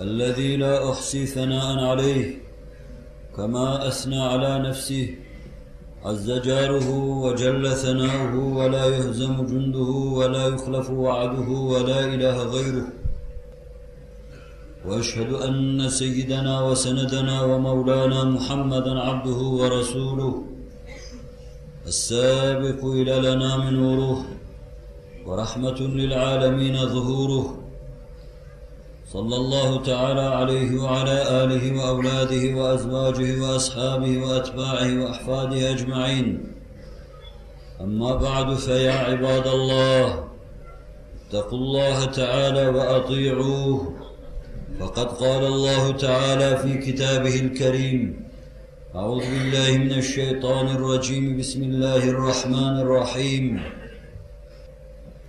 الذي لا أحصي ثناء عليه كما أثنى على نفسه. عز جاره وجل ثناؤه ولا يهزم جنده ولا يخلف وعده ولا إله غيره. وأشهد أن سيدنا وسندنا ومولانا محمدا عبده ورسوله السابق إلى لنا من نوره ورحمة للعالمين ظهوره. صلى الله تعالى عليه وعلى آله وأولاده وأزواجه وأصحابه وأتباعه وأحفاده أجمعين. أما بعد فيا عباد الله اتقوا الله تعالى وأطيعوه. فقد قال الله تعالى في كتابه الكريم أعوذ بالله من الشيطان الرجيم. بسم الله الرحمن الرحيم.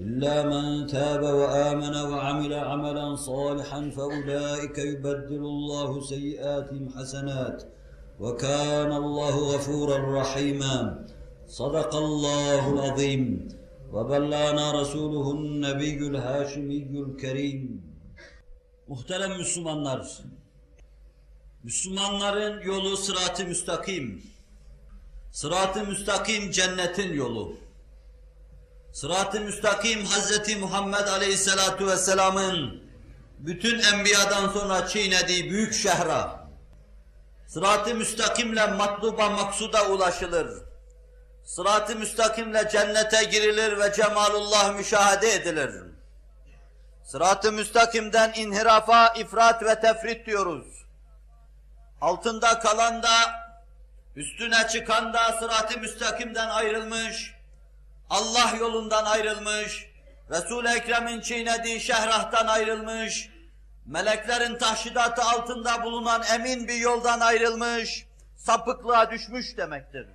الا من تاب وامن وعمل عملا صالحا فاولئك يبدل الله سيئاتهم حسنات وكان الله غفورا رحيما صدق الله العظيم وبلغنا رسوله النبي الهاشمي الكريم Muhterem Müslümanlar, Müslümanların yolu sırat-ı müstakim. Sırat-ı müstakim cennetin yolu. Sırat-ı müstakim Hazreti Muhammed Aleyhisselatu Vesselam'ın bütün enbiyadan sonra çiğnediği büyük şehra. Sırat-ı müstakimle matluba maksuda ulaşılır. Sırat-ı müstakimle cennete girilir ve cemalullah müşahede edilir. Sırat-ı müstakimden inhirafa, ifrat ve tefrit diyoruz. Altında kalan da, üstüne çıkan da sırat-ı müstakimden ayrılmış, Allah yolundan ayrılmış, Resul-i Ekrem'in çiğnediği şehrahtan ayrılmış, meleklerin tahşidatı altında bulunan emin bir yoldan ayrılmış, sapıklığa düşmüş demektir.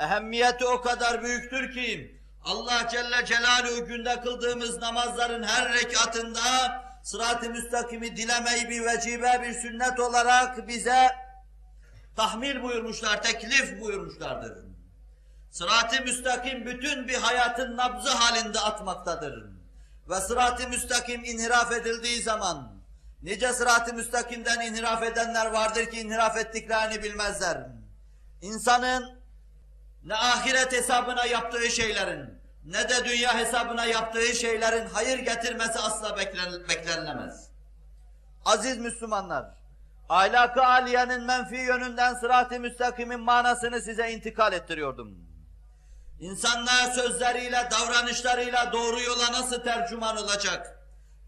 Ehemmiyeti o kadar büyüktür ki Allah Celle Celaluhu günde kıldığımız namazların her rekatında sırat-ı müstakimi dilemeyi bir vecibe, bir sünnet olarak bize tahmil buyurmuşlar, teklif buyurmuşlardır. Sırat-ı müstakim bütün bir hayatın nabzı halinde atmaktadır. Ve sırat-ı müstakim inhiraf edildiği zaman, nice sırat-ı müstakimden inhiraf edenler vardır ki inhiraf ettiklerini bilmezler. İnsanın ne ahiret hesabına yaptığı şeylerin, ne de dünya hesabına yaptığı şeylerin hayır getirmesi asla beklen, beklenilemez. Aziz Müslümanlar, ahlak-ı aliyenin menfi yönünden sırat-ı müstakimin manasını size intikal ettiriyordum. İnsanlar sözleriyle, davranışlarıyla doğru yola nasıl tercüman olacak?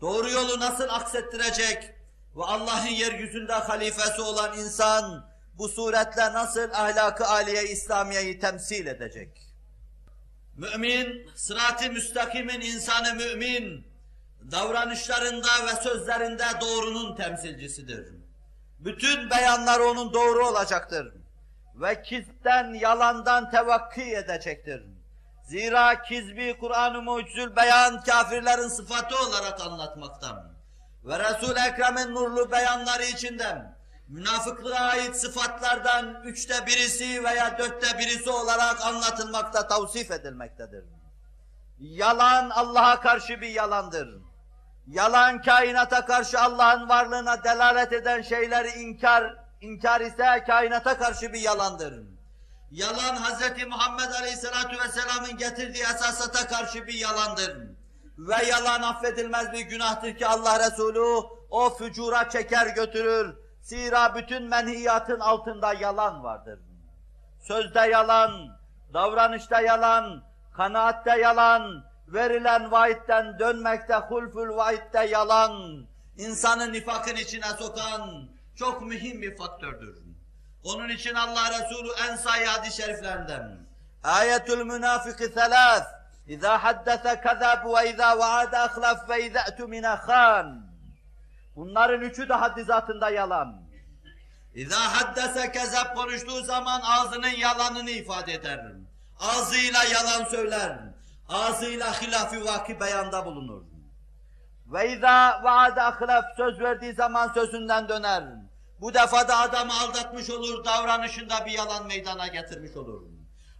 Doğru yolu nasıl aksettirecek? Ve Allah'ın yeryüzünde halifesi olan insan bu suretle nasıl ahlak-ı aliye İslamiye'yi temsil edecek? Mümin, sırat-ı müstakimin insanı mümin, davranışlarında ve sözlerinde doğrunun temsilcisidir. Bütün beyanlar onun doğru olacaktır. Ve kizden, yalandan tevakki edecektir. Zira kizbi Kur'an-ı Mucizül Beyan kafirlerin sıfatı olarak anlatmaktan ve Resul-i Ekrem'in nurlu beyanları içinden münafıklığa ait sıfatlardan üçte birisi veya dörtte birisi olarak anlatılmakta, tavsif edilmektedir. Yalan Allah'a karşı bir yalandır. Yalan kainata karşı Allah'ın varlığına delalet eden şeyleri inkar, inkar ise kainata karşı bir yalandır. Yalan Hz. Muhammed Aleyhisselatü Vesselam'ın getirdiği esasata karşı bir yalandır. Ve yalan affedilmez bir günahtır ki Allah Resulü o fücura çeker götürür. Zira bütün menhiyatın altında yalan vardır. Sözde yalan, davranışta yalan, kanaatte yalan, verilen vaitten dönmekte hulful vaitte yalan, insanı nifakın içine sokan çok mühim bir faktördür. Onun için Allah Resulü en sayı hadis-i şeriflerinden Ayetül münafiki selâs İzâ haddese kezeb ve izâ vaade ahlaf ve izâ etumine khan Bunların üçü de haddizatında yalan. İzâ haddese kezeb konuştuğu zaman ağzının yalanını ifade eder. Ağzıyla yalan söyler. Ağzıyla hilaf-ı vaki beyanda bulunur. Ve izâ vaade ahlaf söz verdiği zaman sözünden döner. Bu defa da adamı aldatmış olur, davranışında bir yalan meydana getirmiş olur.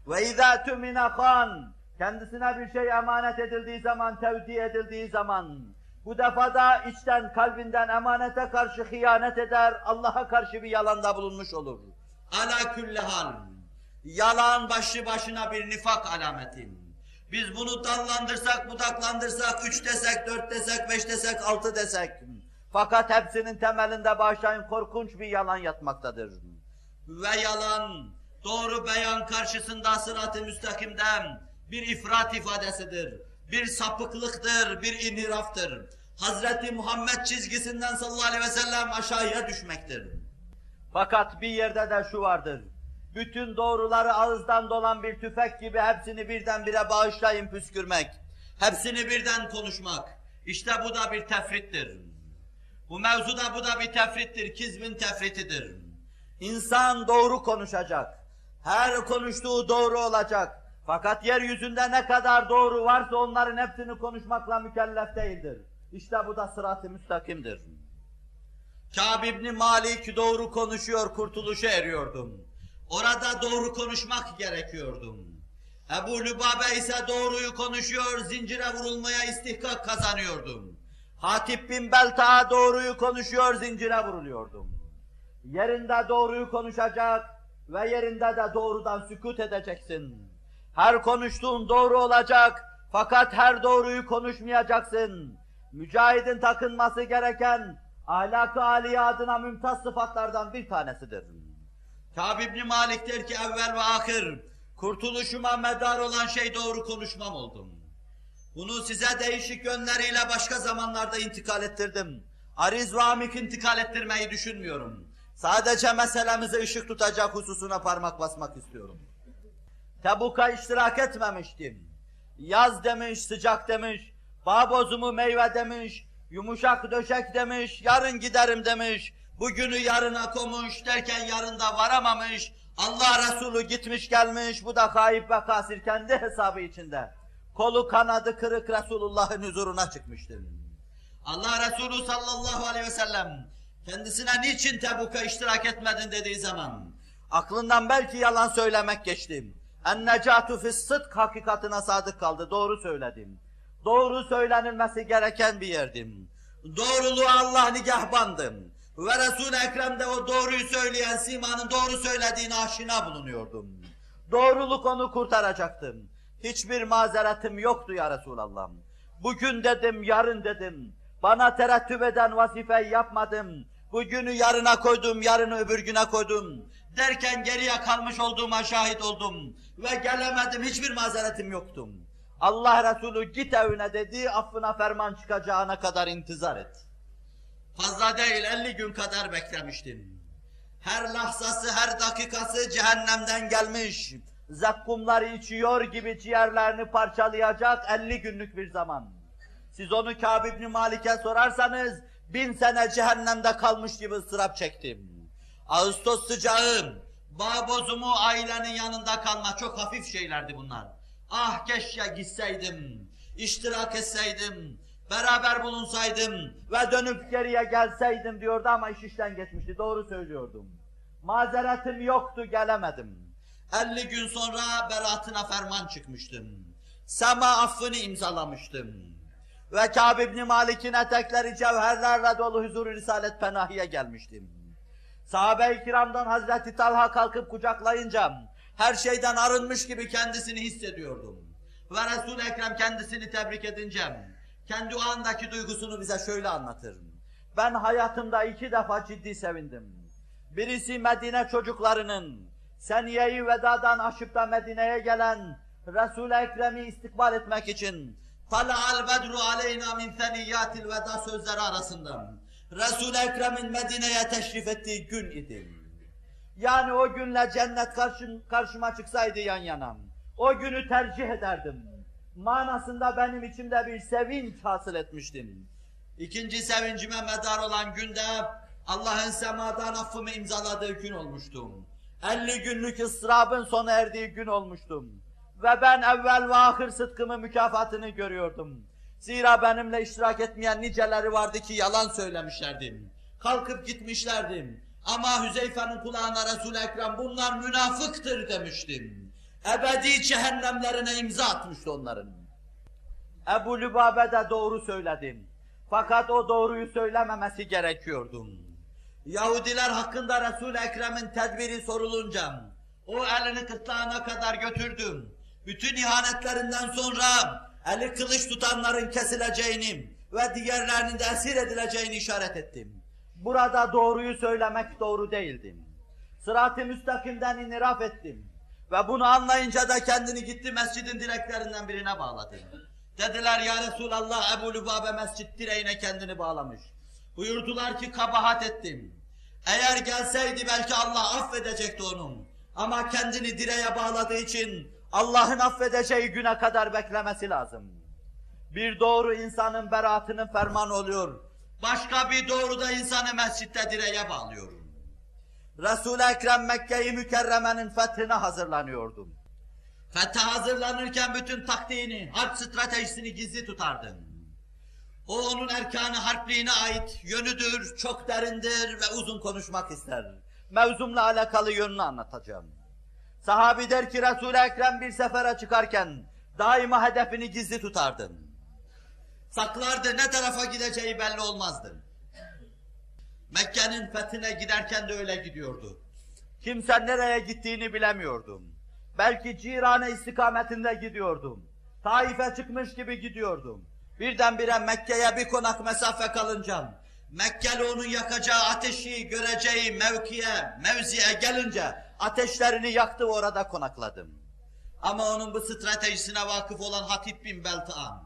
Ve izâ tümine khan kendisine bir şey emanet edildiği zaman, tevdi edildiği zaman, bu defa da içten, kalbinden emanete karşı hıyanet eder, Allah'a karşı bir yalanda bulunmuş olur. Ala külli. Yalan başlı başına bir nifak alameti. Biz bunu dallandırsak, budaklandırsak, üç desek, dört desek, beş desek, altı desek. Fakat hepsinin temelinde başlayın korkunç bir yalan yatmaktadır. Ve yalan, doğru beyan karşısında sırat-ı müstakimden bir ifrat ifadesidir. Bir sapıklıktır, bir inhiraftır. Hazreti Muhammed çizgisinden sallallahu aleyhi ve sellem aşağıya düşmektir. Fakat bir yerde de şu vardır. Bütün doğruları ağızdan dolan bir tüfek gibi hepsini birdenbire bağışlayın püskürmek. Hepsini birden konuşmak. İşte bu da bir tefrittir. Bu mevzuda bu da bir tefrittir, kizmin tefritidir. İnsan doğru konuşacak. Her konuştuğu doğru olacak. Fakat yeryüzünde ne kadar doğru varsa onların hepsini konuşmakla mükellef değildir. İşte bu da sırat-ı müstakimdir. Kâb İbni Malik doğru konuşuyor, kurtuluşa eriyordum. Orada doğru konuşmak gerekiyordum. Ebu Lübabe ise doğruyu konuşuyor, zincire vurulmaya istihkak kazanıyordum. Hatip bin Belta'a doğruyu konuşuyor, zincire vuruluyordum. Yerinde doğruyu konuşacak ve yerinde de doğrudan sükut edeceksin. Her konuştuğun doğru olacak fakat her doğruyu konuşmayacaksın. Mücahidin takınması gereken ahlak-ı aliye adına mümtaz sıfatlardan bir tanesidir. Kâb İbni Malik der ki evvel ve ahir kurtuluşuma medar olan şey doğru konuşmam oldum. Bunu size değişik yönleriyle başka zamanlarda intikal ettirdim. Ariz ve amik intikal ettirmeyi düşünmüyorum. Sadece meselemize ışık tutacak hususuna parmak basmak istiyorum. Tebuk'a iştirak etmemiştim. Yaz demiş, sıcak demiş, bağ bozumu meyve demiş, yumuşak döşek demiş, yarın giderim demiş, bugünü yarına komuş derken yarında varamamış, Allah Resulü gitmiş gelmiş, bu da kayıp ve kasir kendi hesabı içinde. Kolu kanadı kırık Resulullah'ın huzuruna çıkmıştır. Allah Resulü sallallahu aleyhi ve sellem kendisine niçin Tebuk'a iştirak etmedin dediği zaman aklından belki yalan söylemek geçtim. En-necatu fis-sıdk hakikatına sadık kaldı. Doğru söyledim. Doğru söylenilmesi gereken bir yerdim. Doğruluğu Allah nigahbandım. Ve Resul-i Ekrem'de o doğruyu söyleyen Sima'nın doğru söylediğine aşina bulunuyordum. Doğruluk onu kurtaracaktım. Hiçbir mazeretim yoktu ya Resulallah. Bugün dedim, yarın dedim. Bana terettüp eden vazifeyi yapmadım. Bugünü yarına koydum, yarını öbür güne koydum. Derken geriye kalmış olduğuma şahit oldum. Ve gelemedim, hiçbir mazeretim yoktu. Allah Resulü git evine dedi, affına ferman çıkacağına kadar intizar et. Fazla değil, 50 gün kadar beklemiştim. Her lahzası, her dakikası cehennemden gelmiş. Zakkumları içiyor gibi ciğerlerini parçalayacak 50 günlük bir zaman. Siz onu Kâb İbni Malik'e sorarsanız, bin sene cehennemde kalmış gibi ıstırap çektim. Ağustos sıcağı, bağ bozumu, ailenin yanında kalma çok hafif şeylerdi bunlar. Ah keşke gitseydim, iştirak etseydim, beraber bulunsaydım ve dönüp geriye gelseydim diyordu ama iş işten geçmişti. Doğru söylüyordum. Mazeretim yoktu, gelemedim. 50 gün sonra beraatına ferman çıkmıştım. Sema affını imzalamıştım. Ve Kâb İbni Malik'in etekleri cevherlerle dolu huzur-u Risalet Penahi'ye gelmiştim. Sahabe-i kiramdan Hazreti Talha kalkıp kucaklayınca her şeyden arınmış gibi kendisini hissediyordum. Ve Resul-i Ekrem kendisini tebrik edince kendi o andaki duygusunu bize şöyle anlatır. Ben hayatımda iki defa ciddi sevindim. Birisi Medine çocuklarının Seniye-i Veda'dan aşıp da Medine'ye gelen Resul-i Ekrem'i istikbal etmek için Tala'al bedru aleyna min seniyyatil veda sözleri arasında Resul-i Ekrem'in Medine'ye teşrif ettiği gün idi. Yani o günle cennet karşım, karşıma çıksaydı yan yana. O günü tercih ederdim. Manasında benim içimde bir sevinç hasıl etmiştim. İkinci sevincime medar olan günde Allah'ın semadan affımı imzaladığı gün olmuştum. 50 günlük ıstırabın sona erdiği gün olmuştum. Ve ben evvel ve ahir sıdkımı mükafatını görüyordum. Zira benimle iştirak etmeyen niceleri vardı ki yalan söylemişlerdim. Kalkıp gitmişlerdim. Ama Hüzeyfe'nin kulağına Resul-i Ekrem bunlar münafıktır demiştim. Ebedi cehennemlerine imza atmıştı onların. Ebu Lübabe de doğru söyledim. Fakat o doğruyu söylememesi gerekiyordu. Yahudiler hakkında Resul-i Ekrem'in tedbiri sorulunca o elini kıtlağına kadar götürdüm. Bütün ihanetlerinden sonra eli kılıç tutanların kesileceğini ve diğerlerinin de esir edileceğini işaret ettim. Burada doğruyu söylemek doğru değildim. Sırat-ı müstakimden iniraf ettim. Ve bunu anlayınca da kendini gitti mescidin direklerinden birine bağladı. Dediler ya Resulallah Ebu Lübabe mescid direğine kendini bağlamış. Buyurdular ki kabahat ettim. Eğer gelseydi belki Allah affedecekti onun. Ama kendini direğe bağladığı için Allah'ın affedeceği güne kadar beklemesi lazım. Bir doğru insanın beraatının fermanı oluyor. Başka bir doğru da insanı mescitte direğe bağlıyor. Resul-i Ekrem Mekke-i Mükerreme'nin fethine hazırlanıyordu. Fethe hazırlanırken bütün taktiğini, harp stratejisini gizli tutardı. O onun erkanı harpliğine ait yönüdür, çok derindir ve uzun konuşmak ister. Mevzumla alakalı yönünü anlatacağım. Sahabi der ki Resul-i Ekrem bir sefere çıkarken daima hedefini gizli tutardı. Saklardı, ne tarafa gideceği belli olmazdı. Mekke'nin fethine giderken de öyle gidiyordu. Kimse nereye gittiğini bilemiyordum. Belki Cirane istikametinde gidiyordum. Taif'e çıkmış gibi gidiyordum. Birdenbire Mekke'ye bir konak mesafe kalınca, Mekkeli onun yakacağı ateşi göreceği mevkiye, mevziye gelince ateşlerini yaktı orada konakladım. Ama onun bu stratejisine vakıf olan Hatip bin Beltaan,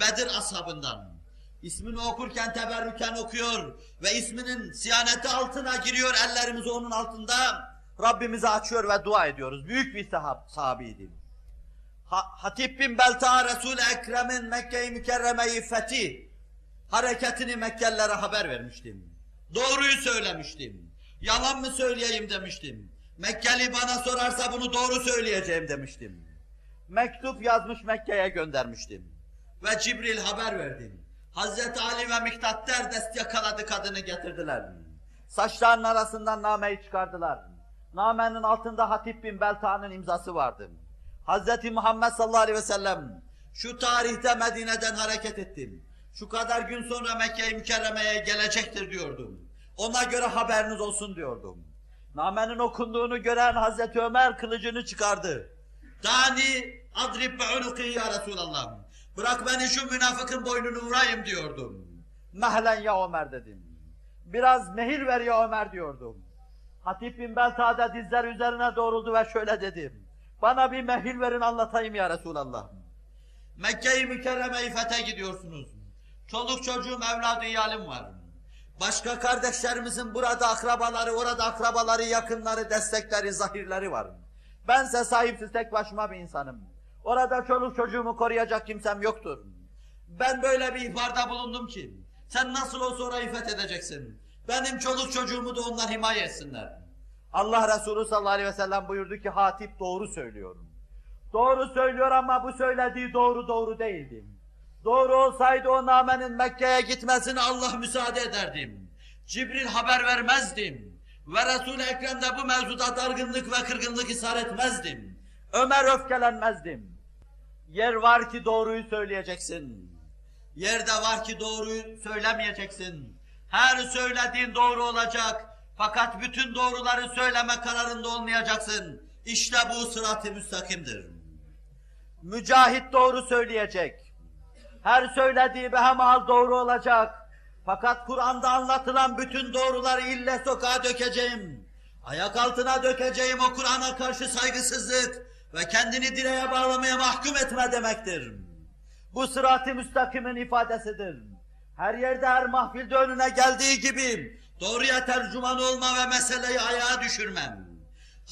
Bedir ashabından, ismini okurken teberrüken okuyor ve isminin siyaneti altına giriyor, ellerimizi onun altında Rabbimize açıyor ve dua ediyoruz. Büyük bir sahab, sahabiydi. Ha, Hatip bin Belta Resul-i Ekrem'in Mekke-i Mükerreme'yi fethi hareketini Mekkelilere haber vermiştim. Doğruyu söylemiştim. Yalan mı söyleyeyim demiştim. Mekkeli bana sorarsa bunu doğru söyleyeceğim demiştim. Mektup yazmış Mekke'ye göndermiştim. Ve Cibril haber verdim. Hazreti Ali ve Miktat derdest yakaladı kadını getirdiler. Saçlarının arasından nameyi çıkardılar. Namenin altında Hatip bin Belta'nın imzası vardı. Hazreti Muhammed sallallahu aleyhi ve sellem şu tarihte Medine'den hareket ettim. Şu kadar gün sonra Mekke-i Mükerreme'ye gelecektir diyordum. Ona göre haberiniz olsun diyordum. Namenin okunduğunu gören Hazreti Ömer kılıcını çıkardı. Dani adrib be'unuki ya Resulallah. Bırak beni şu münafıkın boynunu vurayım diyordum. Mehlen ya Ömer dedim. Biraz mehir ver ya Ömer diyordum. Hatip bin Belta'da dizler üzerine doğruldu ve şöyle dedim. Bana bir mehir verin anlatayım ya Resulallah. Mekke-i Mükerreme'yi fethe gidiyorsunuz. Çoluk çocuğum, evladı, iyalim var. Başka kardeşlerimizin burada akrabaları, orada akrabaları, yakınları, destekleri, zahirleri var. Bense sahipsiz tek başıma bir insanım. Orada çoluk çocuğumu koruyacak kimsem yoktur. Ben böyle bir ihbarda bulundum ki, sen nasıl olsa orayı fethedeceksin. Benim çoluk çocuğumu da onlar himaye etsinler. Allah Resulü sallallahu aleyhi ve sellem buyurdu ki Hatip doğru söylüyor. Doğru söylüyor ama bu söylediği doğru doğru değildi. Doğru olsaydı o namenin Mekke'ye gitmesine Allah müsaade ederdim. Cibril haber vermezdim. Ve Resul-i Ekrem'de bu mevzuda dargınlık ve kırgınlık ishar etmezdim. Ömer öfkelenmezdim. Yer var ki doğruyu söyleyeceksin. Yerde var ki doğruyu söylemeyeceksin. Her söylediğin doğru olacak. Fakat bütün doğruları söyleme kararında olmayacaksın. İşte bu sırat-ı müstakimdir. Mücahit doğru söyleyecek. Her söylediği behemahal doğru olacak. Fakat Kur'an'da anlatılan bütün doğruları ille sokağa dökeceğim. Ayak altına dökeceğim o Kur'an'a karşı saygısızlık ve kendini direğe bağlamaya mahkum etme demektir. Bu sırat-ı müstakimin ifadesidir. Her yerde her mahfilde önüne geldiği gibi doğruya tercüman olma ve meseleyi ayağa düşürmem.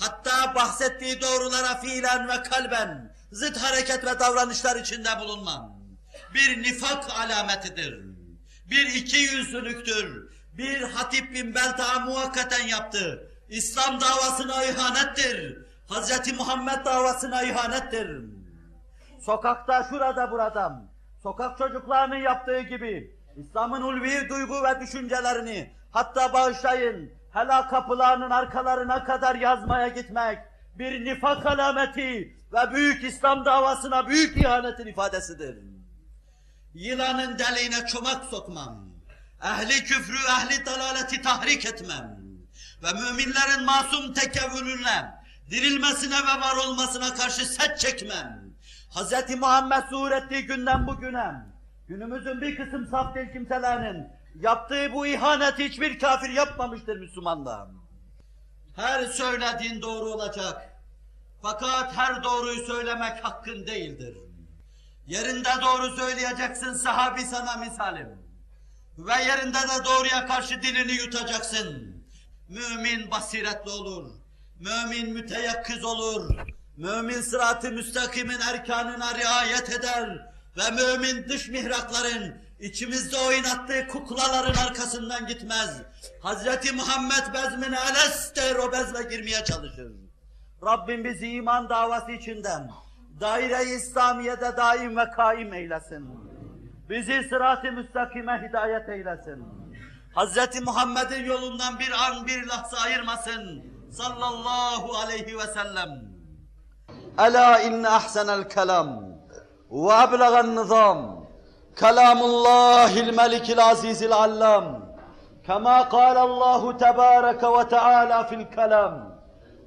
Hatta bahsettiği doğrulara fiilen ve kalben zıt hareket ve davranışlar içinde bulunmam. Bir nifak alametidir. Bir iki yüzlülüktür. Bir Hatip bin Belta'a muhakkaten yaptı. İslam davasına ihanettir. Hz. Muhammed davasına ihanettir. Sokakta şurada burada sokak çocuklarının yaptığı gibi İslam'ın ulvi duygu ve düşüncelerini hatta bağışlayın helak kapılarının arkalarına kadar yazmaya gitmek bir nifak alameti ve büyük İslam davasına büyük ihanetin ifadesidir. Yılanın deliğine çomak sokmam, ehli küfrü, ehli dalaleti tahrik etmem ve müminlerin masum tekevvülüne, dirilmesine ve var olmasına karşı set çekmem. Hz. Muhammed zuhur ettiği günden bugüne, günümüzün bir kısım saf değil kimselerinin yaptığı bu ihaneti hiçbir kafir yapmamıştır Müslümanlar. Her söylediğin doğru olacak. Fakat her doğruyu söylemek hakkın değildir. Yerinde doğru söyleyeceksin sahabi sana misalim. Ve yerinde de doğruya karşı dilini yutacaksın. Mümin basiretli olur. Mümin müteyakkız olur. Mümin sırat-ı müstakimin erkanına riayet eder. Ve mümin dış mihrakların, içimizde oynattığı kuklaların arkasından gitmez. Hazreti Muhammed bezmine der o bezle girmeye çalışır. Rabbim bizi iman davası içinden, daire-i İslamiye'de daim ve kaim eylesin. Bizi sırat-ı müstakime hidayet eylesin. Hazreti Muhammed'in yolundan bir an bir lahza ayırmasın. Sallallahu aleyhi ve sellem. Ela inne ahsenel kelam ve eblegan nizam. كلام الله الملك العزيز العلام كما قال الله تبارك وتعالى في الكلام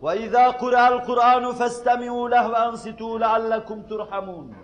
وإذا قرأ القرآن فاستمعوا له وأنصتوا لعلكم ترحمون.